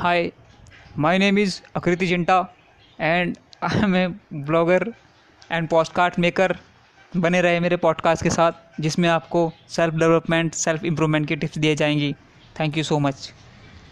Hi, my name is Akriti Jinta and I am a blogger and podcast maker बने रहे मेरे podcast के साथ जिसमें आपको सेल्फ डेवलपमेंट सेल्फ इम्प्रूवमेंट की टिप्स दिए जाएँगी. Thank you so much